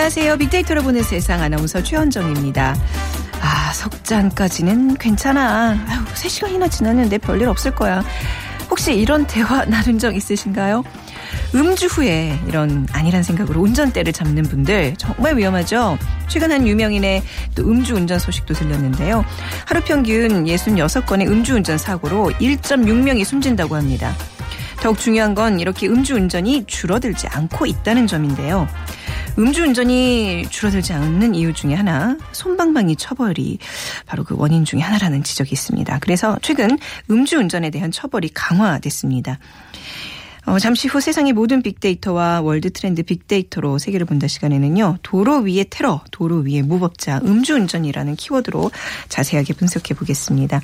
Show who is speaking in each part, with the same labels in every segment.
Speaker 1: 안녕하세요. 빅데이터로 보는 세상 아나운서 최현정입니다. 아, 석잔까지는 괜찮아. 아유, 3시간이나 지났는데 별일 없을 거야. 혹시 이런 대화 나눈 적 있으신가요? 음주 후에 이런 아니란 생각으로 운전대를 잡는 분들 정말 위험하죠. 최근 한 유명인의 또 음주 운전 소식도 들렸는데요. 하루 평균 66건의 음주 운전 사고로 1.6명이 숨진다고 합니다. 더욱 중요한 건 이렇게 음주 운전이 줄어들지 않고 있다는 점인데요. 음주운전이 줄어들지 않는 이유 중에 하나, 솜방망이 처벌이 바로 그 원인 중에 하나라는 지적이 있습니다. 그래서 최근 음주운전에 대한 처벌이 강화됐습니다. 어, 잠시 후 세상의 모든 빅데이터와 월드 트렌드 빅데이터로 세계를 본다 시간에는요. 도로 위의 테러, 도로 위의 무법자, 음주운전이라는 키워드로 자세하게 분석해 보겠습니다.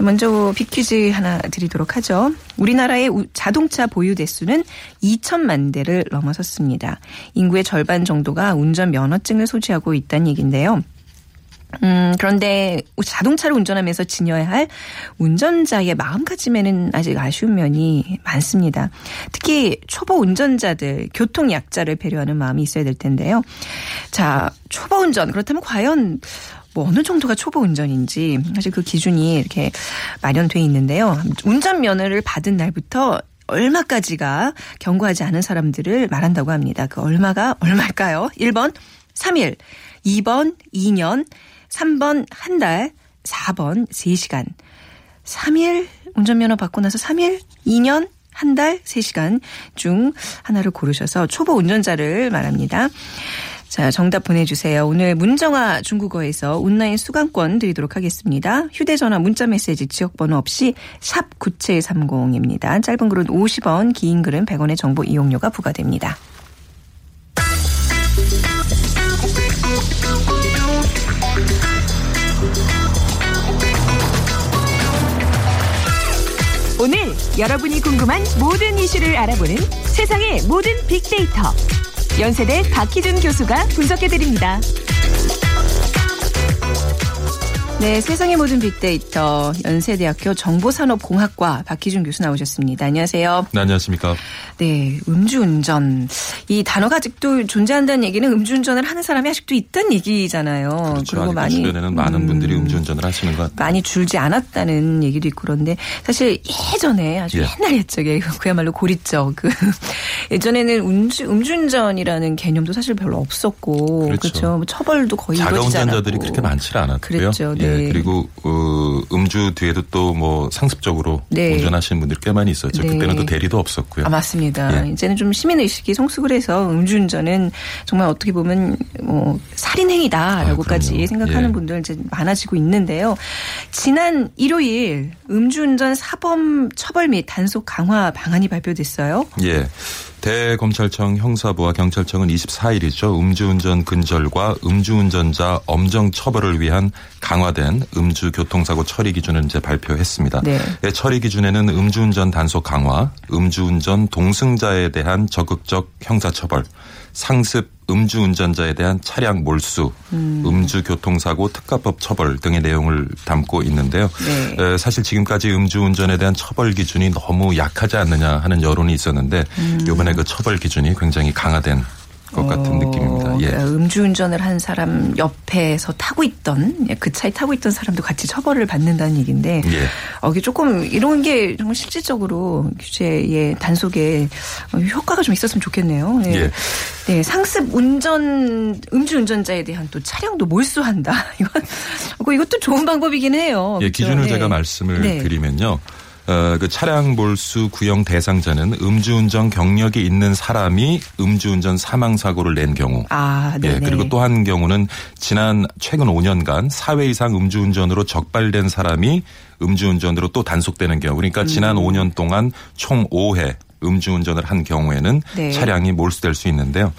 Speaker 1: 먼저 빅퀴즈 하나 드리도록 하죠. 우리나라의 우- 자동차 보유 대수는 2천만 대를 넘어섰습니다. 인구의 절반 정도가 운전 면허증을 소지하고 있다는 얘기인데요. 음, 그런데 자동차를 운전하면서 지녀야 할 운전자의 마음가짐에는 아직 아쉬운 면이 많습니다. 특히 초보 운전자들, 교통 약자를 배려하는 마음이 있어야 될 텐데요. 자, 초보 운전. 그렇다면 과연 뭐 어느 정도가 초보 운전인지 사실 그 기준이 이렇게 마련돼 있는데요. 운전 면허를 받은 날부터 얼마까지가 경고하지 않은 사람들을 말한다고 합니다. 그 얼마가 얼마일까요? 1번 3일, 2번 2년, 3번 한 달, 4번 3시간. 3일 운전면허 받고 나서 3일, 2년, 한 달, 3시간 중 하나를 고르셔서 초보 운전자를 말합니다. 자, 정답 보내주세요. 오늘 문정아 중국어에서 온라인 수강권 드리도록 하겠습니다. 휴대전화 문자메시지 지역번호 없이 샵 9730입니다. 짧은 글은 50원, 긴 글은 100원의 정보 이용료가 부과됩니다.
Speaker 2: 오늘 여러분이 궁금한 모든 이슈를 알아보는 세상의 모든 빅데이터. 연세대 박희준 교수가 분석해드립니다.
Speaker 1: 네, 세상의 모든 빅데이터 연세대학교 정보산업공학과 박희준 교수 나오셨습니다. 안녕하세요.
Speaker 3: 네, 안녕하십니까.
Speaker 1: 네, 음주운전. 이 단어가 아직도 존재한다는 얘기는 음주운전을 하는 사람이 아직도 있다는 얘기잖아요.
Speaker 3: 그렇죠.
Speaker 1: 리고
Speaker 3: 아직도
Speaker 1: 많이
Speaker 3: 주변에는 많은
Speaker 1: 음,
Speaker 3: 분들이 음주운전을 하시는 것 같아요.
Speaker 1: 많이 줄지 않았다는 얘기도 있고 그런데 사실 예전에 아주
Speaker 3: 예.
Speaker 1: 옛날 옛적에 그야말로 고리적 그 예전에는 음주 음주운전이라는 개념도 사실 별로 없었고
Speaker 3: 그렇죠.
Speaker 1: 그렇죠. 뭐 처벌도 거의
Speaker 3: 자가 운전자들이. 그렇게 많지 않았고요.
Speaker 1: 그랬죠. 네.
Speaker 3: 예, 그리고 어, 음주 뒤에도 또 뭐 상습적으로
Speaker 1: 네.
Speaker 3: 운전하시는 분들 꽤 많이 있었죠.
Speaker 1: 네.
Speaker 3: 그때는 또 대리도 없었고요.
Speaker 1: 아, 맞습니다.
Speaker 3: 예.
Speaker 1: 이제는 좀 시민 의식이 성숙을 해서 음주운전은 정말 어떻게 보면 뭐 살인행위다라고까지
Speaker 3: 아.
Speaker 1: 생각하는
Speaker 3: 예.
Speaker 1: 분들 이제 많아지고 있는데요. 지난 일요일 음주운전 사범 처벌 및 단속 강화 방안이 발표됐어요.
Speaker 3: 예. 대검찰청 형사부와 경찰청은 24일이죠. 음주운전 근절과 음주운전자 엄정 처벌을 위한 강화된 음주 교통사고 처리 기준을 이제 발표했습니다.
Speaker 1: 네.
Speaker 3: 예, 처리 기준에는 음주운전 단속 강화, 음주운전 동승자에 대한 적극적 형사처벌, 상습 음주운전자에 대한 차량 몰수, 음. 주 교통사고 특가법 처벌 등의 내용을 담고 있는데요.
Speaker 1: 네.
Speaker 3: 에, 사실 지금까지 음주운전에 대한 처벌 기준이 너무 약하지 않느냐 하는 여론이 있었는데 이번에 그 처벌 기준이 굉장히 강화된 것 같은
Speaker 1: 어,
Speaker 3: 느낌입니다. 예.
Speaker 1: 그러니까 음주운전을 한 사람 옆에서 타고 있던 그 차에 타고 있던 사람도 같이 처벌을 받는다는 얘기인데
Speaker 3: 예.
Speaker 1: 어, 이게 조금 이런 게 정말 실질적으로 규제의 단속에 어, 효과가 좀 있었으면 좋겠네요. 네.
Speaker 3: 예.
Speaker 1: 네, 상습 운전 음주운전자에 대한 또 차량도 몰수한다. 이건 어, 이것도 좋은 방법이긴 해요.
Speaker 3: 예,
Speaker 1: 그렇죠?
Speaker 3: 기준을
Speaker 1: 네.
Speaker 3: 제가 말씀을
Speaker 1: 네.
Speaker 3: 드리면요. 어, 그 차량 몰수 구형 대상자는 음주운전 경력이 있는 사람이 음주운전 사망 사고를 낸 경우.
Speaker 1: 아, 네.
Speaker 3: 예, 그리고 또 한 경우는 지난 최근 5년간 4회 이상 음주운전으로 적발된 사람이 음주운전으로 또 단속되는 경우. 그러니까 지난
Speaker 1: 음.
Speaker 3: 5년 동안 총 5회 음주운전을 한 경우에는
Speaker 1: 네.
Speaker 3: 차량이 몰수될 수 있는데요.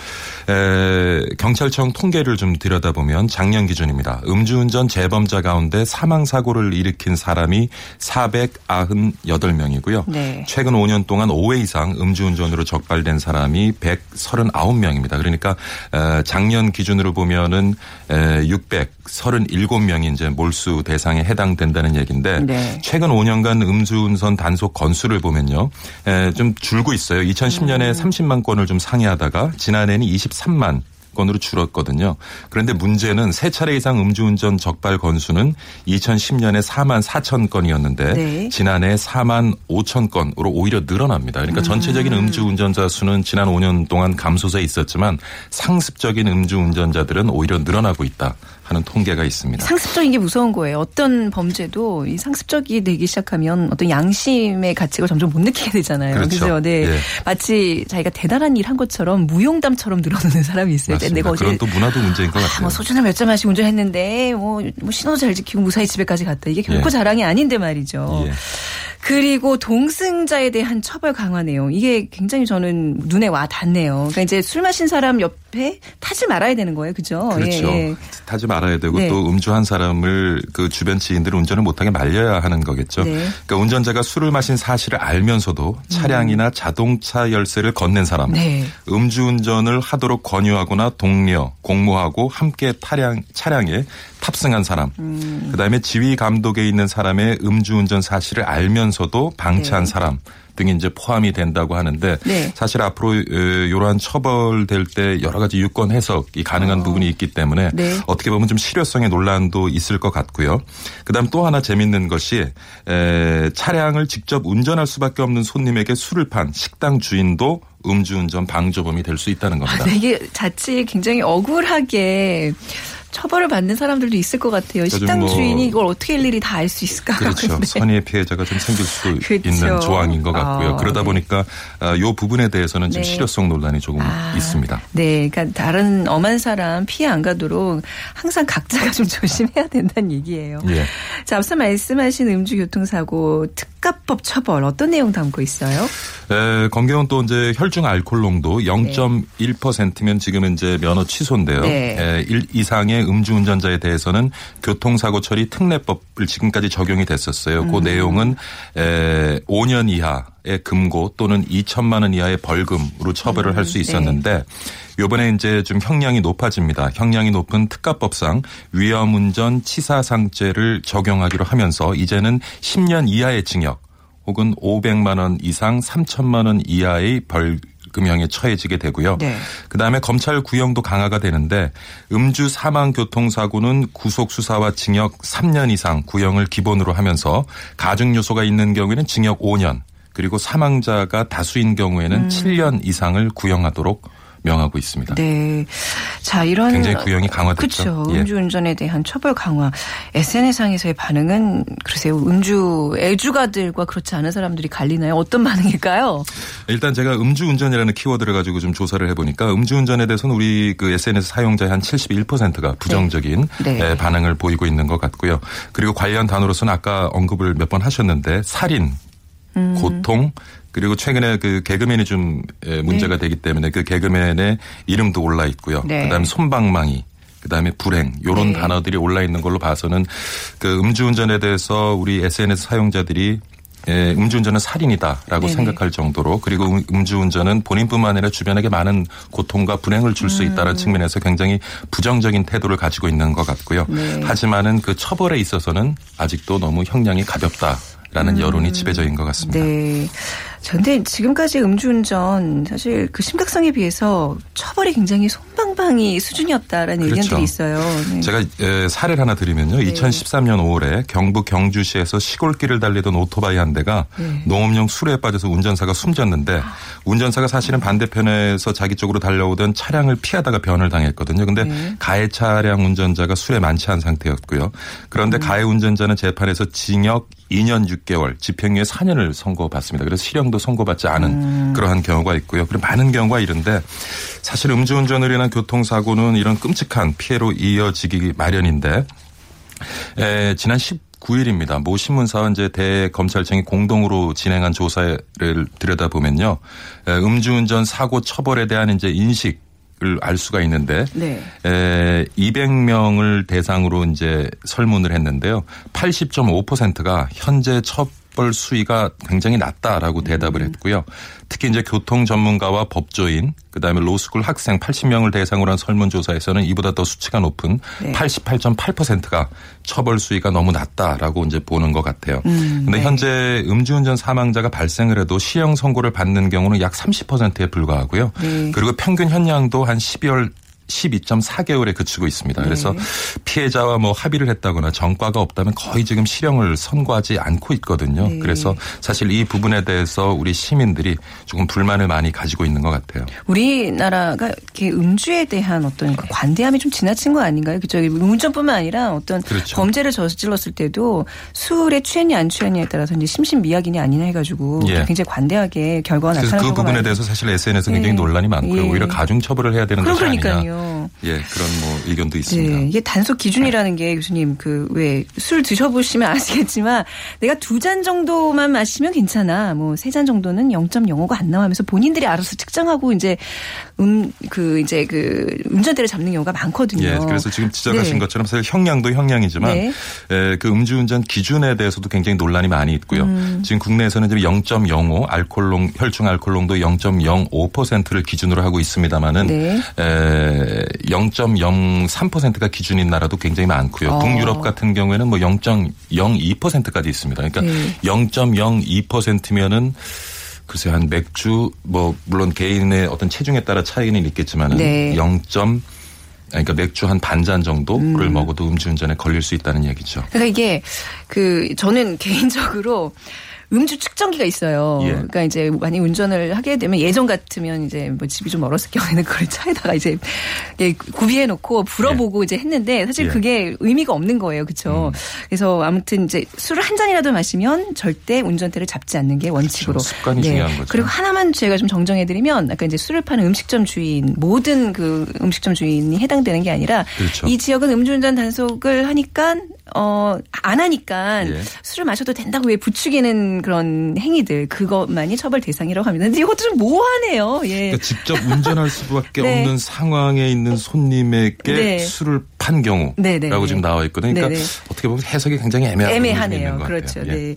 Speaker 3: 에, 경찰청 통계를 좀 들여다보면 작년 기준입니다. 음주운전 재범자 가운데 사망 사고를 일으킨 사람이 498명이고요.
Speaker 1: 네.
Speaker 3: 최근 5년 동안 5회 이상 음주운전으로 적발된 사람이 139명입니다. 그러니까 에, 작년 기준으로 보면은 637명이 이제 몰수 대상에 해당된다는 얘기인데
Speaker 1: 네.
Speaker 3: 최근 5년간 음주운전 단속 건수를 보면요. 에, 좀 줄고 있어요. 2010년에 30만 건을 좀 상회하다가 지난해는 23만 건으로 줄었거든요. 그런데 문제는 세 차례 이상 음주운전 적발 건수는 2010년에 4만 4천 건이었는데
Speaker 1: 네.
Speaker 3: 지난해 4만 5천 건으로 오히려 늘어납니다. 그러니까 전체적인 음주운전자 수는 지난 5년 동안 감소세 있었지만 상습적인 음주운전자들은 오히려 늘어나고 있다 하는 통계가 있습니다.
Speaker 1: 상습적인 게 무서운 거예요. 어떤 범죄도 이 상습적이 되기 시작하면 어떤 양심의 가치가 점점 못 느끼게 되잖아요.
Speaker 3: 그렇죠.
Speaker 1: 래서 네.
Speaker 3: 예.
Speaker 1: 마치 자기가 대단한 일 한 것처럼 무용담처럼 늘어놓는 사람이 있어요.
Speaker 3: 맞습니다.
Speaker 1: 내가 어제
Speaker 3: 그런 또 문화도 문제인 것
Speaker 1: 아,
Speaker 3: 같아요.
Speaker 1: 뭐 소주를 몇잔 마시고 운전했는데 뭐, 뭐 신호 잘 지키고 무사히 집에까지 갔다. 이게 결코
Speaker 3: 예.
Speaker 1: 자랑이 아닌데 말이죠.
Speaker 3: 예.
Speaker 1: 그리고 동승자에 대한 처벌 강화 내용 이게 굉장히 저는 눈에 와 닿네요. 그러니까 이제 술 마신 사람 옆 에 타지 말아야 되는 거예요, 그죠?
Speaker 3: 그렇죠.
Speaker 1: 예, 예.
Speaker 3: 타지 말아야 되고
Speaker 1: 네.
Speaker 3: 또 음주한 사람을 그 주변 지인들을 운전을 못하게 말려야 하는 거겠죠.
Speaker 1: 네.
Speaker 3: 그러니까 운전자가 술을 마신 사실을 알면서도 차량이나 자동차 열쇠를 건넨 사람,
Speaker 1: 음. 네.
Speaker 3: 음주운전을 하도록 권유하거나 동료, 공모하고 함께 타량, 차량에 탑승한 사람,
Speaker 1: 음.
Speaker 3: 그다음에 지휘 감독에 있는 사람의 음주운전 사실을 알면서도 방치한
Speaker 1: 네.
Speaker 3: 사람 등이 이제 포함이 된다고 하는데
Speaker 1: 네.
Speaker 3: 사실 앞으로 어, 이러한 처벌될 때 여러 가지 유권 해석이 가능한 부분이 있기 때문에
Speaker 1: 네.
Speaker 3: 어떻게 보면 좀 실효성의 논란도 있을 것 같고요. 그다음 또 하나 재밌는 것이 에, 차량을 직접 운전할 수밖에 없는 손님에게 술을 판 식당 주인도 음주운전 방조범이 될 수 있다는 겁니다.
Speaker 1: 아, 이게 자칫 굉장히 억울하게 처벌을 받는 사람들도 있을 것 같아요.
Speaker 3: 좀
Speaker 1: 식당
Speaker 3: 뭐-
Speaker 1: 주인이 이걸 어떻게 일일이 다 알 수 있을까?
Speaker 3: 그렇죠.
Speaker 1: 근데
Speaker 3: 선의의 피해자가 좀 생길 수
Speaker 1: 네. 그렇죠.
Speaker 3: 있는 조항인 것 같고요.
Speaker 1: 아,
Speaker 3: 그러다
Speaker 1: 네.
Speaker 3: 보니까 이 부분에 대해서는 좀
Speaker 1: 네.
Speaker 3: 실효성 논란이 조금
Speaker 1: 아,
Speaker 3: 있습니다.
Speaker 1: 네, 그러니까 다른 엄한 사람 피해 안 가도록 항상 각자가 좀 조심해야 된다는 얘기예요.
Speaker 3: 예.
Speaker 1: 자, 앞서 말씀하신 음주 교통사고 특 가법 처벌 어떤 내용 담고 있어요?
Speaker 3: 에, 검경은 또 이제 혈중 알코올 농도 0.1%면 지금은 이제 면허 취소인데요.
Speaker 1: 네.
Speaker 3: 에, 1 이상의 음주운전자에 대해서는 교통사고 처리 특례법을 지금까지 적용이 됐었어요.
Speaker 1: 음.
Speaker 3: 그 내용은 에, 5년 이하 의 금고 또는 2천만 원 이하의 벌금으로 처벌을 할수
Speaker 1: 네.
Speaker 3: 있었는데 요번에 이제 좀 형량이 높아집니다. 형량이 높은 특가법상 위험운전 치사상죄를 적용하기로 하면서 이제는 10년 이하의 징역 혹은 500만 원 이상 3천만 원 이하의 벌 금형에 처해지게 되고요.
Speaker 1: 네.
Speaker 3: 그다음에 검찰 구형도 강화가 되는데 음주 사망 교통사고는 구속 수사와 징역 3년 이상 구형을 기본으로 하면서 가중 요소가 있는 경우에는 징역 5년 그리고 사망자가 다수인 경우에는 7년 이상을 구형하도록 명하고 있습니다.
Speaker 1: 네. 자, 이런
Speaker 3: 굉장히 구형이 강화됐죠.
Speaker 1: 그렇죠.
Speaker 3: 예.
Speaker 1: 음주운전에 대한 처벌 강화. SNS상에서의 반응은 글쎄요. 음주 애주가들과 그렇지 않은 사람들이 갈리나요? 어떤 반응일까요?
Speaker 3: 일단 제가 음주운전이라는 키워드를 가지고 좀 조사를 해보니까 음주운전에 대해서는 우리 그 SNS 사용자의 한 71%가 부정적인
Speaker 1: 네.
Speaker 3: 에, 반응을 보이고 있는 것 같고요. 그리고 관련 단어로서는 아까 언급을 몇 번 하셨는데 살인,
Speaker 1: 음.
Speaker 3: 고통, 그리고 최근에 그 개그맨이 좀 에, 문제가 되기 때문에 그 개그맨의 이름도 올라 있고요.
Speaker 1: 네.
Speaker 3: 그다음에 손방망이. 그다음에 불행 요런
Speaker 1: 네.
Speaker 3: 단어들이 올라 있는 걸로 봐서는 그 음주운전에 대해서 우리 SNS 사용자들이 예, 음주운전은 살인이다라고
Speaker 1: 네네.
Speaker 3: 생각할 정도로 그리고 음- 음주운전은 본인뿐만 아니라 주변에게 많은 고통과 불행을 줄 수 있다는
Speaker 1: 음.
Speaker 3: 측면에서 굉장히 부정적인 태도를 가지고 있는 것 같고요.
Speaker 1: 네.
Speaker 3: 하지만은 그 처벌에 있어서는 아직도 너무 형량이 가볍다 라는 여론이 지배적인 것 같습니다.
Speaker 1: 음. 네. 자, 근데 지금까지 음주운전 사실 그 심각성에 비해서 처벌이 굉장히 쌍방이 수준이 없다라는
Speaker 3: 그렇죠.
Speaker 1: 의견들이 있어요. 네.
Speaker 3: 제가 에, 사례를 하나 드리면요. 2013년 5월에 경북 경주시에서 시골길을 달리던 오토바이 한 대가
Speaker 1: 네.
Speaker 3: 농업용 술에 빠져서 운전사가 숨졌는데 운전사가 사실은 반대편에서 자기 쪽으로 달려오던 차량을 피하다가 변을 당했거든요. 근데
Speaker 1: 네.
Speaker 3: 가해 차량 운전자가 술에 만취한 상태였고요. 그런데 가해 운전자는 재판에서 징역 2년 6개월, 집행유예 4년을 선고받습니다. 그래서 실형도 선고받지 않은 그러한 경우가 있고요. 그리고 많은 경우가 이런데 사실 음주운전으로 인한 교통사고는 이런 끔찍한 피해로 이어지기 마련인데 에, 지난 19일입니다. 모 신문사와 이제 대검찰청이 공동으로 진행한 조사를 들여다보면요. 에, 음주운전 사고 처벌에 대한 이제 인식 을 알 수가 있는데
Speaker 1: 네.
Speaker 3: 에, 200명을 대상으로 이제 설문을 했는데요. 80.5%가 현재 처벌 수위가 굉장히 낮다라고 대답을
Speaker 1: 음.
Speaker 3: 했고요. 특히 이제 교통 전문가와 법조인, 그다음에 로스쿨 학생 80명을 대상으로 한 설문조사에서는 이보다 더 수치가 높은
Speaker 1: 네.
Speaker 3: 88.8%가 처벌 수위가 너무 낮다라고 이제 보는 것 같아요.
Speaker 1: 음,
Speaker 3: 근데
Speaker 1: 네.
Speaker 3: 현재 음주운전 사망자가 발생을 해도 시형 선고를 받는 경우는 약 30%에 불과하고요.
Speaker 1: 네.
Speaker 3: 그리고 평균 현량도 한 12월 12.4개월에 그치고 있습니다. 그래서
Speaker 1: 네.
Speaker 3: 피해자와 뭐 합의를 했다거나 전과가 없다면 거의 지금 실형을 선고하지 않고 있거든요.
Speaker 1: 네.
Speaker 3: 그래서 사실 이 부분에 대해서 우리 시민들이 조금 불만을 많이 가지고 있는 것 같아요.
Speaker 1: 우리나라가 이렇게 음주에 대한 어떤 그 관대함이 좀 지나친 거 아닌가요? 그죠? 운전뿐만 아니라 어떤
Speaker 3: 그렇죠.
Speaker 1: 범죄를 저질렀을 때도 술에 취했냐 안 취했냐에 따라서 이제 심신미약이냐 아니냐 해가지고
Speaker 3: 예.
Speaker 1: 굉장히 관대하게 결과가
Speaker 3: 그래서
Speaker 1: 나타나는
Speaker 3: 그 부분에. 대해서 사실 SNS에 굉장히
Speaker 1: 네.
Speaker 3: 논란이 많고요.
Speaker 1: 예.
Speaker 3: 오히려 가중 처벌을 해야 되는 것이 아니냐.
Speaker 1: 그러니까요.
Speaker 3: 예, 그런 뭐 의견도 있습니다.
Speaker 1: 네, 이게 단속 기준이라는 게 교수님 그 왜 술 드셔보시면 아시겠지만 내가 두 잔 정도만 마시면 괜찮아. 뭐 세 잔 정도는 0.05가 안 나오면서 본인들이 알아서 측정하고 이제 음 그 이제 그 운전대를 잡는 경우가 많거든요.
Speaker 3: 예, 그래서 지금 지적하신
Speaker 1: 네.
Speaker 3: 것처럼 사실 형량도 형량이지만
Speaker 1: 네.
Speaker 3: 에, 그 음주운전 기준에 대해서도 굉장히 논란이 많이 있고요.
Speaker 1: 음.
Speaker 3: 지금 국내에서는 지금 0.05 알코올농 혈중 알코올농도 0.05%를 기준으로 하고 있습니다만은
Speaker 1: 네.
Speaker 3: 에, 0.03%가 기준인 나라도 굉장히 많고요.
Speaker 1: 어.
Speaker 3: 북유럽 같은 경우에는 뭐 0.02%까지 있습니다. 그러니까
Speaker 1: 네.
Speaker 3: 0.02%면은 글쎄 한 맥주 뭐 물론 개인의 어떤 체중에 따라 차이는 있겠지만은
Speaker 1: 네.
Speaker 3: 0. 그러니까 맥주 한 반 잔 정도를 먹어도 음주운전에 걸릴 수 있다는 얘기죠.
Speaker 1: 그러니까 이게 그 저는 개인적으로 음주 측정기가 있어요.
Speaker 3: 예.
Speaker 1: 그러니까 이제 많이 운전을 하게 되면 예전 같으면 이제 뭐 집이 좀 멀었을 경우에는 그걸 차에다가 이제 구비해 놓고 불어보고 이제 했는데 사실
Speaker 3: 예. 음.
Speaker 1: 그게 의미가 없는 거예요. 그렇죠? 그래서 아무튼 이제 술을 한 잔이라도 마시면 절대 운전대를 잡지 않는 게 원칙으로.
Speaker 3: 습관이 중요한 거죠.
Speaker 1: 그리고 하나만 제가 좀 정정해 드리면 아까 이제 술을 파는 음식점 주인 모든 그 음식점 주인이 해당되는 게 아니라
Speaker 3: 그렇죠.
Speaker 1: 이 지역은 음주운전 단속을 하니까 어 안 하니까
Speaker 3: 예.
Speaker 1: 술을 마셔도 된다고 왜 부추기는 그런 행위들 그것만이 처벌 대상이라고 합니다. 근데 이것도 좀 모호하네요. 예.
Speaker 3: 그러니까 직접 운전할 수밖에
Speaker 1: 네.
Speaker 3: 없는 상황에 있는 손님에게
Speaker 1: 네.
Speaker 3: 술을 판 경우라고
Speaker 1: 네, 네, 네.
Speaker 3: 지금 나와 있거든요. 그러니까
Speaker 1: 네, 네.
Speaker 3: 어떻게 보면 해석이 굉장히 애매한
Speaker 1: 애매하네요.
Speaker 3: 것
Speaker 1: 그렇죠.
Speaker 3: 예.
Speaker 1: 네.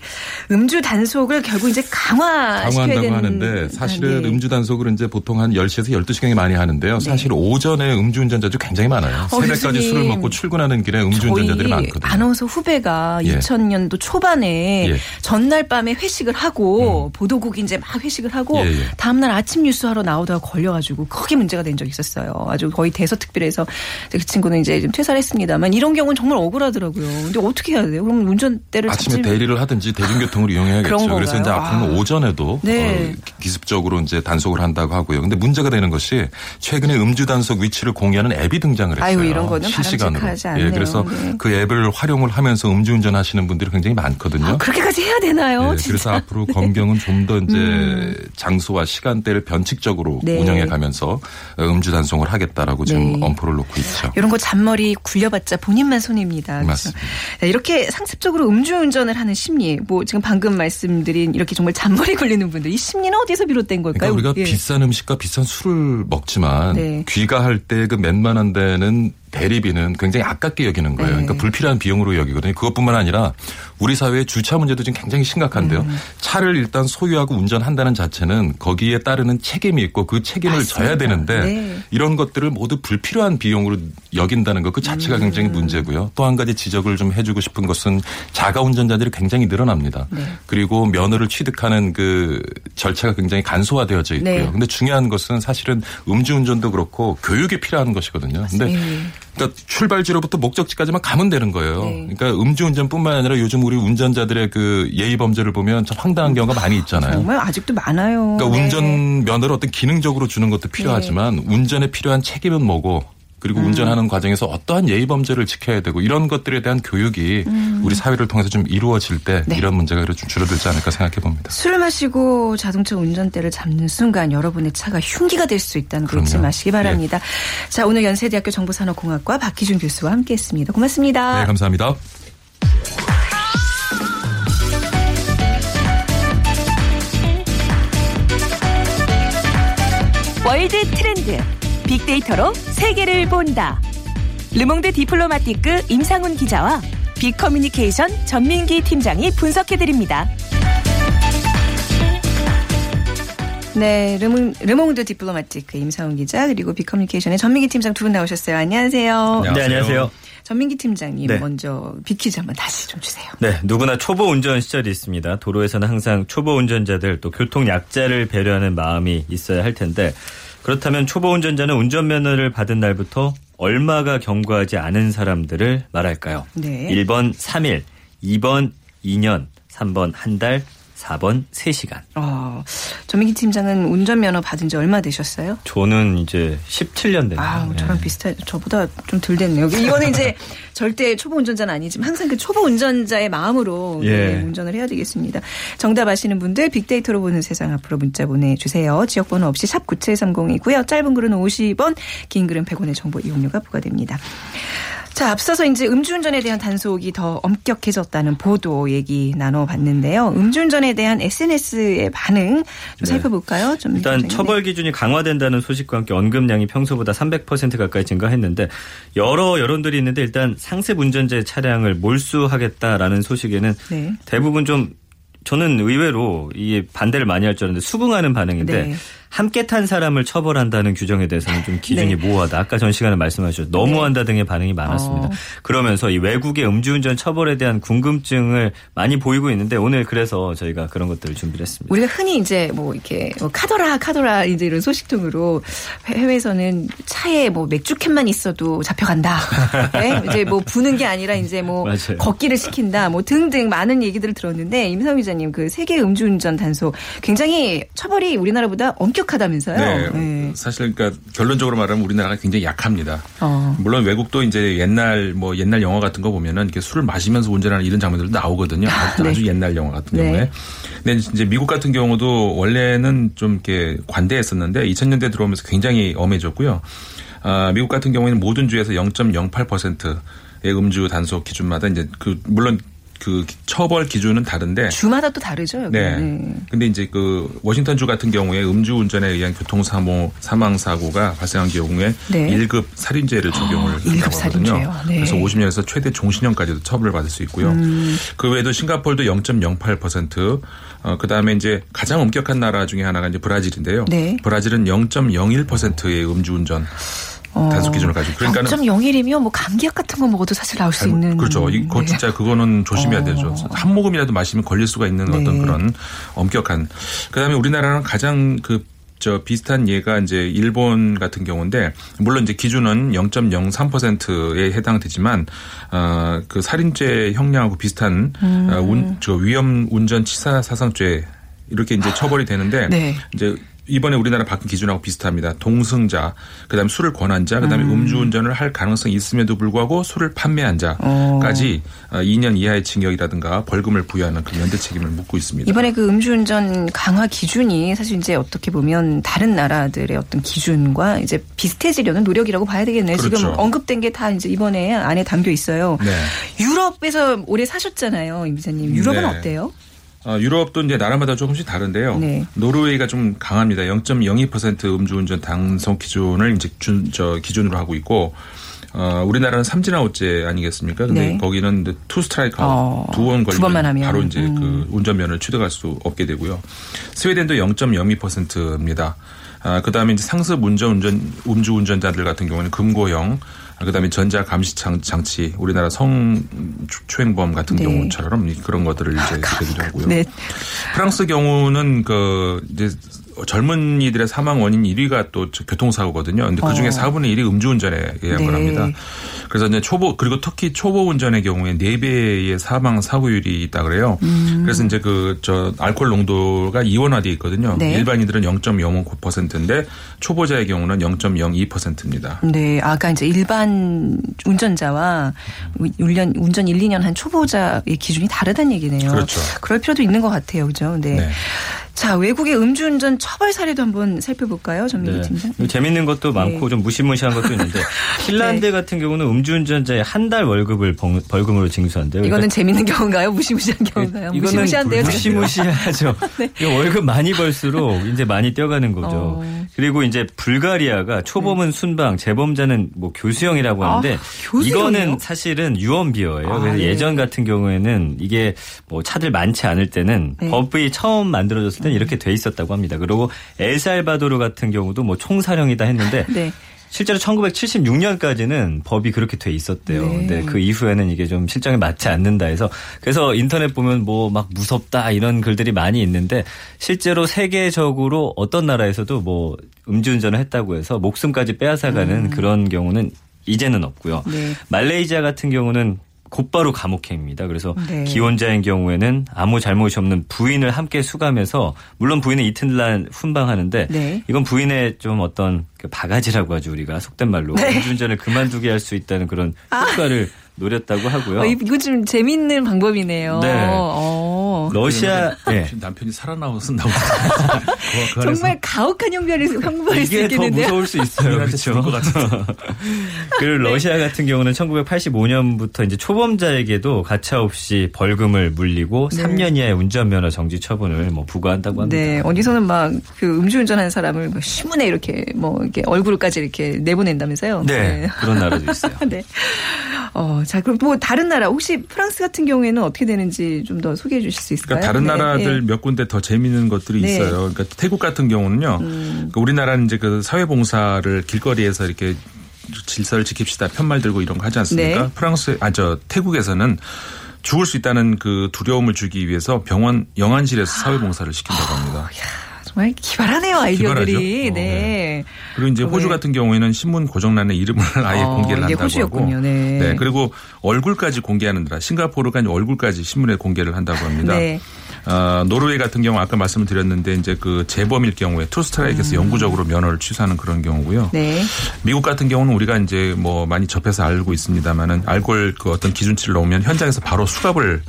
Speaker 1: 음주 단속을 결국 이제 강화시켜야
Speaker 3: 강화한다고 하는데 사실은
Speaker 1: 네.
Speaker 3: 음주 단속을 이제 보통 한 10시에서 12시경에 많이 하는데요. 사실 오전에 음주운전자도 굉장히 많아요.
Speaker 1: 어,
Speaker 3: 새벽까지
Speaker 1: 교수님.
Speaker 3: 술을 먹고 출근하는 길에 음주운전자들이 많거든요.
Speaker 1: 아나운서 후배가
Speaker 3: 예.
Speaker 1: 2000년도 초반에
Speaker 3: 예.
Speaker 1: 전날 밤에 회식을 하고 보도국 이제 막 회식을 하고
Speaker 3: 예, 예.
Speaker 1: 다음날 아침 뉴스 하러 나오다가 걸려가지고 크게 문제가 된 적이 있었어요. 아주 거의 대서특필해서 그 친구는 이제 좀 퇴사를 했습니다만 이런 경우는 정말 억울하더라고요. 근데 어떻게 해야 돼요? 그럼 운전대를
Speaker 3: 아침에
Speaker 1: 잡지
Speaker 3: 대리를 하든지 대중교통을 이용해야겠죠. 그래서 이제? 앞으로는
Speaker 1: 아.
Speaker 3: 오전에도
Speaker 1: 네.
Speaker 3: 어, 기습적으로 이제 단속을 한다고 하고요. 근데 문제가 되는 것이 최근에 음주 단속 위치를 공유하는 앱이 등장을 했어요.
Speaker 1: 아이고, 이런 거는
Speaker 3: 실시간으로. 예, 그래서
Speaker 1: 네.
Speaker 3: 그 앱을 활용 을 하면서 음주운전 하시는 분들이 굉장히 많거든요.
Speaker 1: 아, 그렇게까지 해야 되나요?
Speaker 3: 예,
Speaker 1: 진짜.
Speaker 3: 그래서 앞으로 검경은 좀 더 이제
Speaker 1: 음.
Speaker 3: 장소와 시간대를 변칙적으로
Speaker 1: 네.
Speaker 3: 운영해 가면서 음주 단속을 하겠다라고 지금
Speaker 1: 네.
Speaker 3: 엄포를 놓고 있죠.
Speaker 1: 이런 거 잔머리 굴려봤자 본인만 손해입니다. 그래서
Speaker 3: 맞습니다.
Speaker 1: 자, 이렇게 상습적으로 음주운전을 하는 심리, 뭐 지금 방금 말씀드린 이렇게 정말 잔머리 굴리는 분들, 이 심리는 어디서 비롯된
Speaker 3: 그러니까
Speaker 1: 걸까요?
Speaker 3: 우리가
Speaker 1: 예.
Speaker 3: 비싼 음식과 비싼 술을 먹지만
Speaker 1: 네.
Speaker 3: 귀가할 때 그 맨만한 데는 대리비는 굉장히 아깝게 여기는 거예요.
Speaker 1: 네.
Speaker 3: 그러니까 불필요한 비용으로 여기거든요. 그것뿐만 아니라 우리 사회의 주차 문제도 지금 굉장히 심각한데요.
Speaker 1: 음.
Speaker 3: 차를 일단 소유하고 운전한다는 자체는 거기에 따르는 책임이 있고 그 책임을
Speaker 1: 맞습니다.
Speaker 3: 져야 되는데
Speaker 1: 네.
Speaker 3: 이런 것들을 모두 불필요한 비용으로 여긴다는 것 그 자체가
Speaker 1: 음.
Speaker 3: 굉장히 문제고요. 또 한 가지 지적을 좀 해주고 싶은 것은 자가 운전자들이 굉장히 늘어납니다.
Speaker 1: 네.
Speaker 3: 그리고 면허를 취득하는 그 절차가 굉장히 간소화되어져 있고요.
Speaker 1: 네.
Speaker 3: 근데 중요한 것은 사실은 음주운전도 그렇고 교육이 필요한 것이거든요. 근데
Speaker 1: 네.
Speaker 3: 그러니까 출발지로부터 목적지까지만 가면 되는 거예요.
Speaker 1: 네.
Speaker 3: 그러니까 음주운전뿐만 아니라 요즘 우리 운전자들의 그 예의 범죄를 보면 참 황당한 경우가 많이 있잖아요.
Speaker 1: 정말 아직도 많아요.
Speaker 3: 그러니까
Speaker 1: 네.
Speaker 3: 운전 면허를 어떤 기능적으로 주는 것도 필요하지만 운전에 필요한 책임은 뭐고 그리고 운전하는 과정에서 어떠한 예의 범죄를 지켜야 되고 이런 것들에 대한 교육이 우리 사회를 통해서 좀 이루어질 때
Speaker 1: 네.
Speaker 3: 이런 문제가 좀 줄어들지 않을까 생각해 봅니다.
Speaker 1: 술 마시고 자동차 운전대를 잡는 순간 여러분의 차가 흉기가 될 수 있다는 거 잊지
Speaker 3: 그럼요.
Speaker 1: 마시기 바랍니다. 자, 오늘 연세대학교 정보산업공학과 박희준 교수와 함께했습니다. 고맙습니다.
Speaker 3: 네, 감사합니다.
Speaker 2: 월드 트렌드 빅데이터로 세계를 본다. 르몽드 디플로마티크 임상훈 기자와 빅커뮤니케이션 전민기 팀장이 분석해드립니다.
Speaker 1: 네, 르몽, 르몽드 디플로마티크 임상훈 기자 그리고 빅커뮤니케이션의 전민기 팀장 두 분 나오셨어요. 안녕하세요.
Speaker 4: 네, 안녕하세요.
Speaker 1: 전민기 팀장님
Speaker 4: 네.
Speaker 1: 먼저 빅퀴즈 한번 다시 좀 주세요.
Speaker 4: 네, 누구나 초보 운전 시절이 있습니다. 도로에서는 항상 초보 운전자들 또 교통 약자를 배려하는 마음이 있어야 할 텐데 그렇다면 초보 운전자는 운전면허를 받은 날부터 얼마가 경과하지 않은 사람들을 말할까요?
Speaker 1: 네.
Speaker 4: 1번 3일, 2번 2년, 3번 한 달, 4번 3시간.
Speaker 1: 어, 전민기 팀장은 운전면허 받은 지 얼마 되셨어요?
Speaker 4: 저는 이제 17년 됐네요.
Speaker 1: 아,
Speaker 4: 네.
Speaker 1: 저랑 비슷해. 저보다 좀 덜 됐네요. 이거는 이제 절대 초보 운전자는 아니지만 항상 그 초보 운전자의 마음으로
Speaker 4: 예.
Speaker 1: 네, 운전을 해야 되겠습니다. 정답 아시는 분들 빅데이터로 보는 세상 앞으로 문자 보내주세요. 지역번호 없이 샵 9730이고요. 짧은 글은 50원, 긴 글은 100원의 정보 이용료가 부과됩니다. 자, 앞서서 이제 음주운전에 대한 단속이 더 엄격해졌다는 보도 얘기 나눠봤는데요. 음주운전에 대한 SNS의 반응 좀
Speaker 4: 네.
Speaker 1: 살펴볼까요? 좀
Speaker 4: 일단
Speaker 1: 팀장님.
Speaker 4: 처벌 기준이 강화된다는 소식과 함께 언급량이 평소보다 300% 가까이 증가했는데 여러 여론들이 있는데 일단 상습 운전자의 차량을 몰수하겠다라는 소식에는
Speaker 1: 네.
Speaker 4: 대부분 좀 저는 의외로 이 반대를 많이 할 줄 알았는데 수긍하는 반응인데
Speaker 1: 네.
Speaker 4: 함께 탄 사람을 처벌한다는 규정에 대해서는 좀 기준이
Speaker 1: 네.
Speaker 4: 모호하다. 아까 전 시간에 말씀하셨죠. 너무한다 등의 반응이 많았습니다.
Speaker 1: 어.
Speaker 4: 그러면서 이 외국의 음주운전 처벌에 대한 궁금증을 많이 보이고 있는데 오늘 그래서 저희가 그런 것들을 준비를 했습니다.
Speaker 1: 우리가 흔히 이제 뭐 이렇게 뭐 카더라 카더라 이제 이런 소식통으로 해외에서는 차에 뭐 맥주캔만 있어도 잡혀간다. 네? 이제 뭐 부는 게 아니라 이제 뭐
Speaker 4: 맞아요.
Speaker 1: 걷기를 시킨다. 뭐 등등 많은 얘기들을 들었는데 임성 기자님 그 세계 음주운전 단속 굉장히 처벌이 우리나라보다 엄 격하다면서요.
Speaker 5: 네.
Speaker 1: 네.
Speaker 5: 사실 그러니까 결론적으로 말하면 우리나라가 굉장히 약합니다.
Speaker 1: 어.
Speaker 5: 물론 외국도 이제 옛날 뭐 옛날 영화 같은 거 보면은 이렇게 술을 마시면서 운전하는 이런 장면들도 나오거든요. 아주,
Speaker 1: 네.
Speaker 5: 아주 옛날 영화 같은
Speaker 1: 네.
Speaker 5: 경우에. 근데 이제 미국 같은 경우도 원래는 좀 이렇게 관대했었는데 2000년대 들어오면서 굉장히 엄해졌고요. 아, 미국 같은 경우에는 모든 주에서 0.08%의 음주 단속 기준마다 이제 그 물론 그 처벌 기준은 다른데
Speaker 1: 주마다 또 다르죠. 여기.
Speaker 5: 네. 근데 이제 그 워싱턴 주 같은 경우에 음주운전에 의한 교통 사고 사망 사고가 발생한 경우에
Speaker 1: 네.
Speaker 5: 1급 살인죄를 적용을
Speaker 1: 일
Speaker 5: 한다고
Speaker 1: 급
Speaker 5: 하거든요.
Speaker 1: 살인죄요. 네.
Speaker 5: 그래서 50년에서 최대 종신형까지도 처벌을 받을 수 있고요.
Speaker 1: 음.
Speaker 5: 그 외에도 싱가포르도 0.08%, 어, 그 다음에 이제 가장 엄격한 나라 중에 하나가 이제 브라질인데요.
Speaker 1: 네.
Speaker 5: 브라질은 0.01%의 음주운전 단속 기준을 가지고 그러니까는
Speaker 1: 0.01이면 뭐 감기약 같은 거 먹어도 사실 나올 수
Speaker 5: 잘못-
Speaker 1: 있는.
Speaker 5: 그렇죠. 이거
Speaker 1: 네.
Speaker 5: 진짜 그거는 조심해야
Speaker 1: 어.
Speaker 5: 되죠. 한 모금이라도 마시면 걸릴 수가 있는
Speaker 1: 네.
Speaker 5: 어떤 그런 엄격한. 그다음에 우리나라랑 가장 그저 비슷한 예가 이제 일본 같은 경우인데 물론 이제 기준은 0.03%에 해당되지만 어그 살인죄 형량하고 비슷한
Speaker 1: 음.
Speaker 5: 어, 운, 저 위험 운전 치사 사상죄 이렇게 이제 처벌이 되는데
Speaker 1: 네.
Speaker 5: 이제 이번에 우리나라 바뀐 기준하고 비슷합니다. 동승자, 그다음에 술을 권한 자, 그다음에 음. 주운전을할 가능성이 있음에도 불구하고 술을 판매한 자까지 어. 2년 이하의 징역이라든가 벌금을 부여하는 그 연대 책임을 묻고 있습니다.
Speaker 1: 이번에 그 음주운전 강화 기준이 사실 이제 어떻게 보면 다른 나라들의 어떤 기준과 이제 비슷해지려는 노력이라고 봐야 되겠네요. 지금
Speaker 5: 그렇죠.
Speaker 1: 언급된 게 다 이제 이번에 안에 담겨 있어요.
Speaker 5: 네.
Speaker 1: 유럽에서 오래 사셨잖아요, 임 기자님. 유럽은
Speaker 5: 네.
Speaker 1: 어때요?
Speaker 5: 어, 유럽도 이제 나라마다 조금씩 다른데요.
Speaker 1: 네.
Speaker 5: 노르웨이가 좀 강합니다. 0.02% 음주운전 단속 기준을 이제 준, 저 기준으로 하고 있고 어, 우리나라는 삼진 아웃제 아니겠습니까? 근데
Speaker 1: 네.
Speaker 5: 거기는 two strike
Speaker 1: 어, 두번두 번만
Speaker 5: 걸리면. 바로 이제
Speaker 1: 음.
Speaker 5: 그 운전면허를 취득할 수 없게 되고요. 스웨덴도 0.02%입니다. 아, 그 다음에 이제 상습 운전, 운전, 음주 운전자들 같은 경우는 금고형, 아, 그 다음에 전자 감시 장- 장치, 우리나라 성추행범 같은
Speaker 1: 네.
Speaker 5: 경우처럼 그런 것들을 이제 되기도 하고요.
Speaker 1: 네.
Speaker 5: 프랑스 경우는 그 이제 젊은이들의 사망 원인 1위가 또 교통사고거든요. 근데 그 중에
Speaker 1: 어.
Speaker 5: 4분의 1이 음주운전에 의한
Speaker 1: 네.
Speaker 5: 거랍니다. 그래서 이제 초보 그리고 특히 초보 운전의 경우에 4배의 사망 사고율이 있다 그래요.
Speaker 1: 음.
Speaker 5: 그래서 이제 그 저 알코올 농도가 이원화돼 있거든요.
Speaker 1: 네.
Speaker 5: 일반인들은 0.05%인데 초보자의 경우는 0.02%입니다.
Speaker 1: 네, 아까 이제 일반 운전자와 운전 운전 1, 2년 한 초보자의 기준이 다르다는 얘기네요.
Speaker 5: 그렇죠.
Speaker 1: 그럴 필요도 있는 것 같아요, 그죠? 네.
Speaker 5: 네.
Speaker 1: 자, 외국의 음주운전 처벌 사례도 한번 살펴볼까요, 전민기
Speaker 4: 네.
Speaker 1: 팀장?
Speaker 4: 뭐 재밌는 것도 많고
Speaker 1: 네.
Speaker 4: 좀 무시무시한 것도 있는데 핀란드 같은 경우는 음주운전자의 한 달 월급을 벌- 벌금으로 징수한대요.
Speaker 1: 이거는 재밌는 경우인가요? 무시무시한 경우인가요?
Speaker 4: 이거는
Speaker 1: 무시무시한데요.
Speaker 4: 무시무시하죠. 이거 월급 많이 벌수록 이제 많이 뛰어가는 거죠.
Speaker 1: 어.
Speaker 4: 그리고 이제 불가리아가 초범은 순방, 재범자는 뭐 교수형이라고 하는데
Speaker 1: 아?
Speaker 4: 이거는 사실은 유언비어예요.
Speaker 1: 아,
Speaker 4: 그래서
Speaker 1: 네.
Speaker 4: 예전 같은 경우에는 이게 뭐 차들 많지 않을 때는
Speaker 1: 네.
Speaker 4: 법이 처음 만들어졌을 때는 이렇게 돼 있었다고 합니다. 그리고 엘살바도르 같은 경우도 뭐 총사령이다 했는데
Speaker 1: 네.
Speaker 4: 실제로 1976년까지는 법이 그렇게 돼 있었대요.
Speaker 1: 네.
Speaker 4: 근데 그 이후에는 이게 좀 실정에 맞지 않는다 해서 그래서 인터넷 보면 뭐 막 무섭다 이런 글들이 많이 있는데 실제로 세계적으로 어떤 나라에서도 뭐 음주운전을 했다고 해서 목숨까지 빼앗아가는 그런 경우는 이제는 없고요.
Speaker 1: 음. 네.
Speaker 4: 말레이시아 같은 경우는 곧바로 감옥행입니다. 그래서
Speaker 1: 네.
Speaker 4: 기혼자인 경우에는 아무 잘못이 없는 부인을 함께 수감해서 물론 부인은 이튿날 훈방하는데
Speaker 1: 네.
Speaker 4: 이건 부인의 좀 어떤 그 바가지라고 하죠 우리가 속된 말로 음주운전을 그만두게 할 수 있다는 그런 효과를 노렸다고 하고요.
Speaker 1: 어, 이- 이거 좀 재밌는 방법이네요.
Speaker 4: 네.
Speaker 1: 어.
Speaker 4: 러시아 예.
Speaker 5: 지금 남편이 살아나와선다고 그 안에서
Speaker 1: 정말 가혹한 형벌을 형벌일 수
Speaker 4: 이게 더
Speaker 1: 있겠는데요.
Speaker 4: 무서울 수 있어요. 그렇죠. 그리고 러시아 같은 경우는 1985년부터 이제 초범자에게도 가차 없이 벌금을 물리고
Speaker 1: 네.
Speaker 4: 3년 이하의 운전면허 정지 처분을 뭐 부과한다고 합니다.
Speaker 1: 네, 어디서는 막 그 음주운전하는 사람을 뭐 신문에 이렇게 뭐 이렇게 얼굴까지 이렇게 내보낸다면서요.
Speaker 4: 네, 그런 나라도 있어요.
Speaker 1: 네. 어, 자, 그럼 뭐 다른 나라 혹시 프랑스 같은 경우에는 어떻게 되는지 좀 더 소개해 주실 수 있 을까요?
Speaker 5: 그러니까 다른
Speaker 1: 네,
Speaker 5: 나라들
Speaker 1: 네.
Speaker 5: 몇 군데 더 재미있는 것들이
Speaker 1: 네. 음.
Speaker 5: 있어요. 그러니까 태국 같은 경우는요. 그러니까 우리나라는 이제 그 사회봉사를 길거리에서 이렇게 질서를 지킵시다 편말 들고 이런 거 하지 않습니까?
Speaker 1: 네.
Speaker 5: 프랑스 아 저 태국에서는 죽을 수 있다는 그 두려움을 주기 위해서 병원 영안실에서 사회봉사를 시킨다고 합니다.
Speaker 1: 정말 기발하네요 아이디어들이.
Speaker 5: 어,
Speaker 1: 네.
Speaker 5: 그리고 이제 호주
Speaker 1: 네.
Speaker 5: 같은 경우에는 신문 고정란에 이름을 아예
Speaker 1: 어,
Speaker 5: 공개를 한다고
Speaker 1: 호주였군요.
Speaker 5: 하고,
Speaker 1: 네.
Speaker 5: 그리고 얼굴까지 공개하는 나라, 싱가포르가 얼굴까지 신문에 공개를 한다고 합니다.
Speaker 1: 네.
Speaker 5: 어, 노르웨이 같은 경우 아까 말씀을 드렸는데 이제 그 재범일 경우에 투스트라이크에서 영구적으로 면허를 취소하는 그런 경우고요.
Speaker 1: 음. 네.
Speaker 5: 미국 같은 경우는 우리가 이제 뭐 많이 접해서 알고 있습니다만은 알코올 그 어떤 기준치를 넘으면 현장에서 바로 수갑을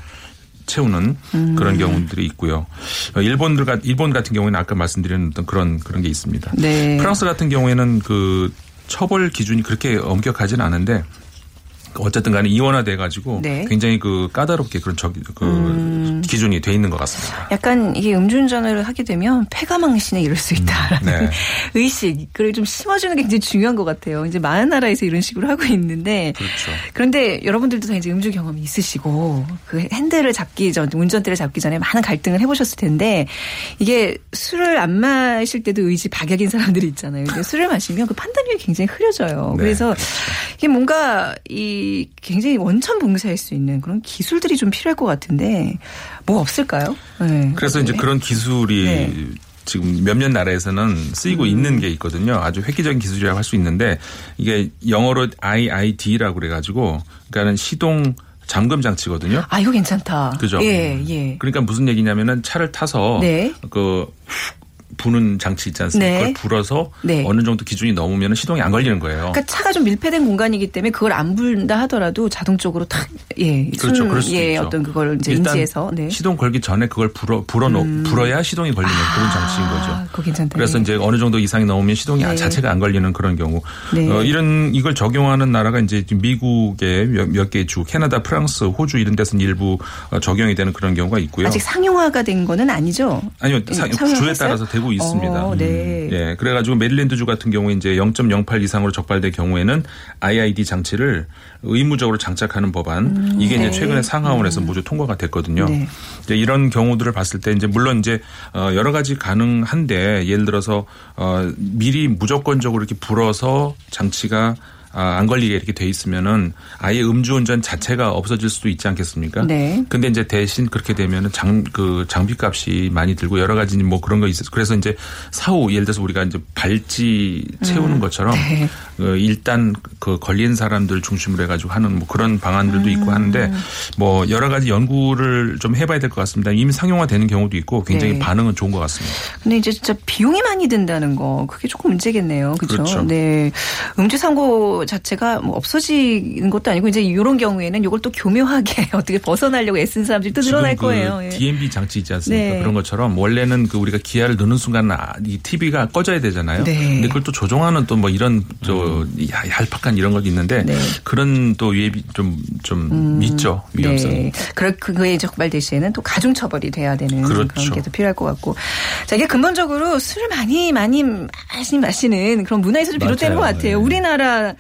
Speaker 5: 채우는
Speaker 1: 음.
Speaker 5: 그런 경우들이 있고요. 어, 일본들 같 일본 같은 경우에는 아까 말씀드린 어떤 그런 그런 게 있습니다.
Speaker 1: 네.
Speaker 5: 프랑스 같은 경우에는 그 처벌 기준이 그렇게 엄격하지는 않은데 어쨌든 간에 이원화돼 가지고
Speaker 1: 네. 음.
Speaker 5: 굉장히 그 까다롭게 그런 저, 그 기준이 돼 있는 것 같습니다.
Speaker 1: 약간 이게 음주운전을 하게 되면 폐가망신에 이를 수 있다라는
Speaker 5: 네.
Speaker 1: 의식, 그걸 좀 심어주는 게 굉장히 중요한 것 같아요. 이제 많은 나라에서 이런 식으로 하고 있는데.
Speaker 5: 그렇죠.
Speaker 1: 그런데 여러분들도 다 이제 음주 경험이 있으시고 그 핸들을 잡기 전, 운전대를 잡기 전에 많은 갈등을 해보셨을 텐데 이게 술을 안 마실 때도 의지 박약인 사람들이 있잖아요. 근데 술을 마시면 그 판단력이 굉장히 흐려져요.
Speaker 5: 네,
Speaker 1: 그래서 이게 뭔가 이 굉장히 원천 봉쇄할 수 있는 그런 기술들이 좀 필요할 것 같은데 뭐 없을까요? 네.
Speaker 5: 그래서 이제
Speaker 1: 네.
Speaker 5: 그런 기술이
Speaker 1: 네.
Speaker 5: 지금 몇몇 나라에서는 쓰이고
Speaker 1: 음.
Speaker 5: 있는 게 있거든요. 아주 획기적인 기술이라고 할 수 있는데 이게 영어로 IID라고 그래가지고 그러니까는 시동 잠금 장치거든요.
Speaker 1: 아 이거 괜찮다.
Speaker 5: 그죠?
Speaker 1: 예, 예.
Speaker 5: 그러니까 무슨 얘기냐면은 차를 타서
Speaker 1: 네.
Speaker 5: 그 부는 장치 있지 않습니까?
Speaker 1: 네.
Speaker 5: 그걸 불어서
Speaker 1: 네.
Speaker 5: 어느 정도 기준이 넘으면 시동이 안 걸리는 거예요.
Speaker 1: 그러니까 차가 좀 밀폐된 공간이기 때문에 그걸 안 불다 하더라도 자동적으로 탁, 예.
Speaker 5: 그렇죠.
Speaker 1: 순,
Speaker 5: 그럴 수도
Speaker 1: 예,
Speaker 5: 있죠.
Speaker 1: 어떤 그걸 이제 인지해서, 네. 음.
Speaker 5: 시동 걸기 전에 그걸 불어 불어놓 불어야 시동이 걸리는 그런 장치인 거죠.
Speaker 1: 아, 그거 괜찮다.
Speaker 5: 그래서
Speaker 1: 예.
Speaker 5: 이제 어느 정도 이상이 넘으면 시동이
Speaker 1: 네.
Speaker 5: 자체가 안 걸리는 그런 경우.
Speaker 1: 네.
Speaker 5: 어, 이런 이걸 적용하는 나라가 이제 미국의 몇 개 주, 캐나다, 프랑스, 호주 이런 데서는 일부 어, 적용이 되는 그런 경우가 있고요.
Speaker 1: 아직 상용화가 된 거는 아니죠.
Speaker 5: 아니요,
Speaker 1: 예,
Speaker 5: 사-
Speaker 1: 상용화
Speaker 5: 주에? 따라서 되고 일부 있습니다.
Speaker 1: 어, 네.
Speaker 5: 예, 그래가지고 메릴랜드주 같은 경우에 이제 0.08 이상으로 적발될 경우에는 IID 장치를 의무적으로 장착하는 법안 이게 이제
Speaker 1: 네.
Speaker 5: 최근에 상하원에서 모두 통과가 됐거든요.
Speaker 1: 네.
Speaker 5: 이제 이런 경우들을 봤을 때 이제 물론 이제 어 여러 가지 가능한데 예를 들어서 어 미리 무조건적으로 이렇게 불어서 장치가 아, 안 걸리게 이렇게 돼 있으면은 아예 음주운전 자체가 없어질 수도 있지 않겠습니까?
Speaker 1: 네.
Speaker 5: 근데 이제 대신 그렇게 되면은 장, 그 장비 값이 많이 들고 여러 가지 뭐 그런 거 있어서 그래서 이제 사후 예를 들어서 우리가 이제 발찌 채우는 것처럼
Speaker 1: 네.
Speaker 5: 어, 일단 그 걸린 사람들 중심으로 해가지고 하는 뭐 그런 방안들도 있고 하는데 뭐 여러 가지 연구를 좀 해봐야 될 것 같습니다. 이미 상용화되는 경우도 있고 굉장히
Speaker 1: 네.
Speaker 5: 반응은 좋은 것 같습니다.
Speaker 1: 근데 이제 진짜 비용이 많이 든다는 거 그게 조금 문제겠네요. 그렇죠?
Speaker 5: 그렇죠.
Speaker 1: 네. 음주 상고 자체가 뭐 없어지는 것도 아니고 이제 이런 경우에는 이걸 또 교묘하게 어떻게 벗어나려고 애쓴 사람들이 또 늘어날
Speaker 5: 지금
Speaker 1: 거예요.
Speaker 5: 그
Speaker 1: 예.
Speaker 5: DMB 장치 있지 않습니까?
Speaker 1: 네.
Speaker 5: 그런 것처럼 원래는 그 우리가 기아를 넣는 순간 아, 이 TV가 꺼져야 되잖아요.
Speaker 1: 네.
Speaker 5: 근데 그걸 또 조종하는 또 뭐 이런 저 야- 얄팍한 이런 것도 있는데
Speaker 1: 네.
Speaker 5: 그런 또 위협이 좀좀 있죠 위험성.
Speaker 1: 네. 그럴 그거에 적발 시에는 또 가중 처벌이 돼야 되는 그런
Speaker 5: 그렇죠.
Speaker 1: 게더 필요할 것 같고. 자, 이게 근본적으로 술을 많이 많이 마시, 마시는 그런 문화에서 좀 비롯되는. 것 같아요.
Speaker 4: 네.
Speaker 1: 우리나라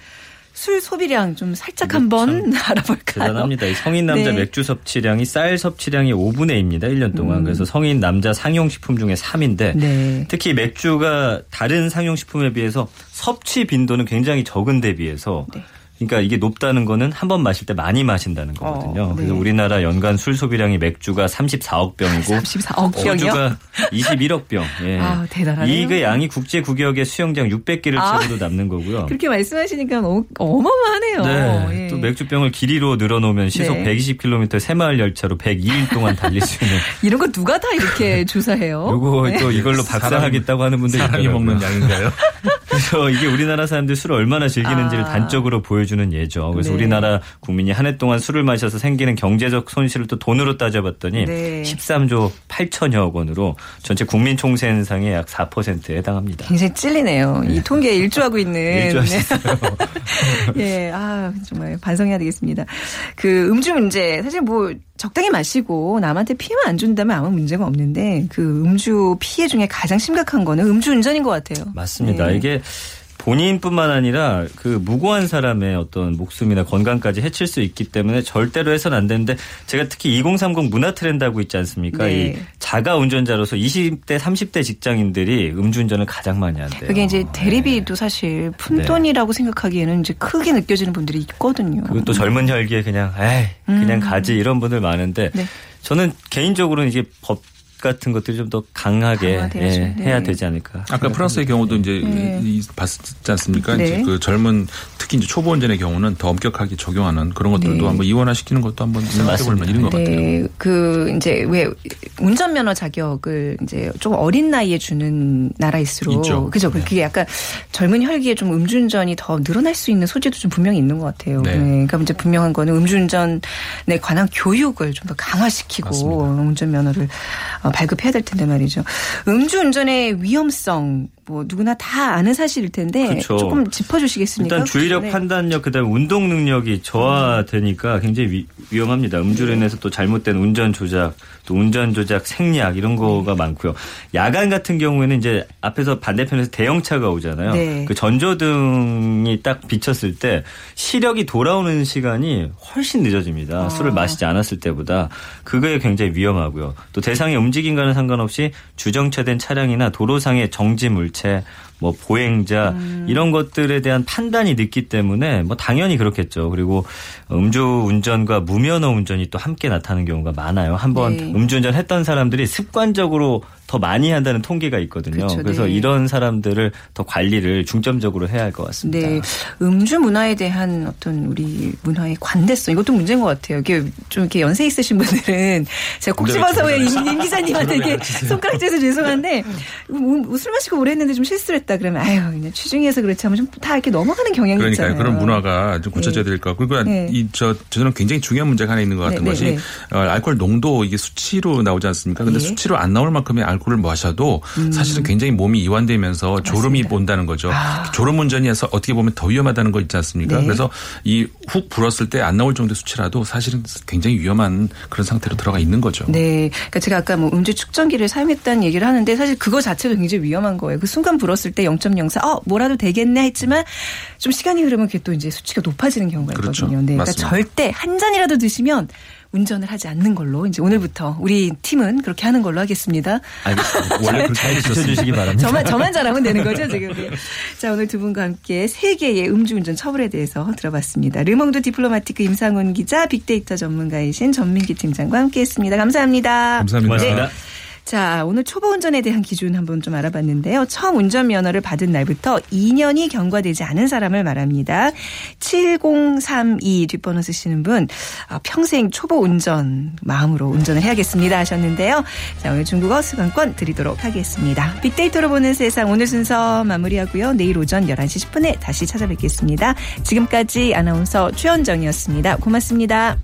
Speaker 1: 술 소비량 좀 살짝 한번 알아볼까요?
Speaker 4: 대단합니다. 이 성인 남자
Speaker 1: 네.
Speaker 4: 맥주 섭취량이 쌀 섭취량이 5분의 1입니다. 1년 동안. 그래서 성인 남자 상용식품 중에 3인데
Speaker 1: 네.
Speaker 4: 특히 맥주가 다른 상용식품에 비해서 섭취 빈도는 굉장히 적은 데 비해서
Speaker 1: 네.
Speaker 4: 그러니까 이게 높다는 거는 한 번 마실 때 많이 마신다는 거거든요.
Speaker 1: 어, 네.
Speaker 4: 그래서 우리나라 연간 술 소비량이 맥주가 34억 병이고
Speaker 1: 34억 병이요?
Speaker 4: 어주가 21억 병. 예.
Speaker 1: 아, 대단하네요.
Speaker 4: 이그 양이 국제 구역의 수영장 600개를
Speaker 1: 아.
Speaker 4: 채워도 남는 거고요.
Speaker 1: 그렇게 말씀하시니까 어, 어마어마하네요.
Speaker 4: 네.
Speaker 1: 예.
Speaker 4: 또 맥주병을 길이로 늘어놓으면 시속
Speaker 1: 네.
Speaker 4: 120km 새마을 열차로 102일 동안 달릴 수 있는.
Speaker 1: 이런 거 누가 다 이렇게 조사해요?
Speaker 4: 요거
Speaker 1: 네.
Speaker 4: 또 이걸로 박사하겠다고 하는 분들이
Speaker 5: 사람이
Speaker 4: 있더라고요.
Speaker 5: 먹는 양인가요?
Speaker 4: 그래서 이게 우리나라 사람들이 술을 얼마나 즐기는지를
Speaker 1: 아.
Speaker 4: 단적으로 보여주는 예죠. 그래서
Speaker 1: 네.
Speaker 4: 우리나라 국민이 한 해 동안 술을 마셔서 생기는 경제적 손실을 또 돈으로 따져봤더니
Speaker 1: 네.
Speaker 4: 13조 8천여억 원으로 전체 국민 총생산의 약 4%에 해당합니다.
Speaker 1: 굉장히 찔리네요. 이 통계에 일조하고 있는.
Speaker 4: 일조하셨어요.
Speaker 1: 예, 아, 정말 반성해야 되겠습니다. 그 음주 문제, 사실 뭐 적당히 마시고 남한테 피해만 안 준다면 아무 문제가 없는데 그 음주 피해 중에 가장 심각한 거는 음주 운전인 것 같아요.
Speaker 4: 맞습니다.
Speaker 1: 네.
Speaker 4: 이게 본인뿐만 아니라 그 무고한 사람의 어떤 목숨이나 건강까지 해칠 수 있기 때문에 절대로 해서는 안 되는데 제가 특히 2030 문화 트렌드 하고 있지 않습니까?
Speaker 1: 네.
Speaker 4: 이 자가 운전자로서 20대, 30대 직장인들이 음주운전을 가장 많이 한대요.
Speaker 1: 그게 이제 대리비도 사실 푼돈이라고 생각하기에는 이제 크게 느껴지는 분들이 있거든요.
Speaker 4: 그리고 또 젊은 혈기에 그냥 에이 그냥 가지 이런 분들 많은데
Speaker 1: 음. 네.
Speaker 4: 저는 개인적으로는 이게 법 같은 것들이 좀 더 강하게. 예,
Speaker 1: 네.
Speaker 4: 해야 되지 않을까.
Speaker 5: 아까 프랑스의 경우도 이제
Speaker 1: 네.
Speaker 5: 이- 봤지 않습니까?
Speaker 1: 네.
Speaker 5: 이제 그 젊은 특히 이제 초보 운전의 경우는 더 엄격하게 적용하는 그런 것들도
Speaker 1: 네.
Speaker 5: 한번 이원화 시키는 것도 한번 생각해 볼 만한 일인 것 같아요.
Speaker 1: 네, 그 이제 왜 운전면허 자격을 이제 좀 어린 나이에 주는 나라일수록
Speaker 5: 있죠.
Speaker 1: 그죠? 그게 약간 젊은 혈기에 좀 음주운전이 더 늘어날 수 있는 소지도 좀 분명히 있는 것 같아요.
Speaker 5: 네.
Speaker 1: 그러니까 이제 분명한 거는 음주운전에 관한 교육을 좀 더 강화시키고
Speaker 5: 맞습니다.
Speaker 1: 운전면허를 어, 발급해야 될 텐데 말이죠. 음주운전의 위험성 뭐 누구나 다 아는 사실일 텐데
Speaker 4: 그렇죠.
Speaker 1: 조금 짚어주시겠습니까?
Speaker 4: 일단 주의력,
Speaker 1: 네.
Speaker 4: 판단력, 그다음에 운동 능력이 저하되니까 굉장히 위, 위험합니다. 음주로 인해서 또 잘못된 운전 조작, 또 운전 조작 생략 이런 거가 많고요. 야간 같은 경우에는 이제 앞에서 반대편에서 대형차가 오잖아요.
Speaker 1: 네.
Speaker 4: 그 전조등이 딱 비쳤을 때 시력이 돌아오는 시간이 훨씬 늦어집니다.
Speaker 1: 아.
Speaker 4: 술을 마시지 않았을 때보다 그거에 굉장히 위험하고요. 또 대상의 움직 임과는 상관없이 주정차된 차량이나 도로상의 정지 물체 뭐 보행자
Speaker 1: 음.
Speaker 4: 이런 것들에 대한 판단이 늦기 때문에 뭐 당연히 그렇겠죠. 그리고 음주 운전과 무면허 운전이 또 함께 나타나는 경우가 많아요. 한번
Speaker 1: 네.
Speaker 4: 음주운전 했던 사람들이 습관적으로 더 많이 한다는 통계가 있거든요.
Speaker 1: 그렇죠.
Speaker 4: 그래서
Speaker 1: 네.
Speaker 4: 이런 사람들을 더 관리를 중점적으로 해야 할 것 같습니다.
Speaker 1: 네. 음주 문화에 대한 어떤 우리 문화의 관대성 이것도 문제인 것 같아요. 이게 좀 이렇게 연세 있으신 분들은 제가
Speaker 5: 꼭왜
Speaker 1: 집어서 임, 임 기자님한테 이렇게 손가락질해서 죄송한데 음, 술 마시고 오래 했는데 좀 실수를 했다 그러면 아유 그냥 취중해서 그렇지 하면 좀 다 이렇게 넘어가는 경향이
Speaker 5: 그러니까요.
Speaker 1: 있잖아요.
Speaker 5: 그런 문화가 좀 고쳐져야
Speaker 1: 네.
Speaker 5: 될것 같고. 그리고
Speaker 1: 네.
Speaker 5: 이저 저는 굉장히 중요한 문제가 하나 있는 것 같은
Speaker 1: 네, 네,
Speaker 5: 것이
Speaker 1: 네.
Speaker 5: 어, 알코올 농도 이게 수치로 나오지 않습니까? 근데
Speaker 1: 예.
Speaker 5: 수치로 안 나올 만큼의 알코올을 마셔도 사실은 굉장히 몸이 이완되면서 졸음이
Speaker 1: 음. 맞습니다.
Speaker 5: 온다는 거죠. 졸음 운전이어서 어떻게 보면 더 위험하다는 거 있지 않습니까?
Speaker 1: 네.
Speaker 5: 그래서 이 훅 불었을 때 안 나올 정도의 수치라도 사실은 굉장히 위험한 그런 상태로 들어가 있는 거죠.
Speaker 1: 네. 그러니까 제가 아까 뭐 음주 측정기를 사용했다는 얘기를 하는데 사실 그거 자체도 굉장히 위험한 거예요. 그 순간 불었을 때 0.04, 어, 뭐라도 되겠네 했지만 좀 시간이 흐르면 그게 또 이제 수치가 높아지는 경우가
Speaker 5: 그렇죠.
Speaker 1: 있거든요. 네. 그러니까
Speaker 5: 맞습니다.
Speaker 1: 절대 한 잔이라도 드시면 운전을 하지 않는 걸로 이제 오늘부터 우리 팀은 그렇게 하는 걸로 하겠습니다.
Speaker 4: 알겠습니다. 원래 그렇게 지켜주시기 바랍니다.
Speaker 1: 저만 저만 잘하면 되는 거죠 지금. 네. 자 오늘 두 분과 함께 세계의 음주운전 처벌에 대해서 들어봤습니다. 르몽드 디플로마티크 임상훈 기자, 빅데이터 전문가이신 전민기 팀장과 함께 했습니다. 감사합니다.
Speaker 5: 감사합니다.
Speaker 4: 고맙습니다.
Speaker 1: 자, 오늘 초보 운전에 대한 기준 한번 좀 알아봤는데요. 처음 운전면허를 받은 날부터 2년이 경과되지 않은 사람을 말합니다. 7032 뒷번호 쓰시는 분, 아, 평생 초보 운전 마음으로 운전을 해야겠습니다 하셨는데요. 자, 오늘 중국어 수강권 드리도록 하겠습니다. 빅데이터로 보는 세상 오늘 순서 마무리하고요. 내일 오전 11시 10분에 다시 찾아뵙겠습니다. 지금까지 아나운서 최현정이었습니다. 고맙습니다.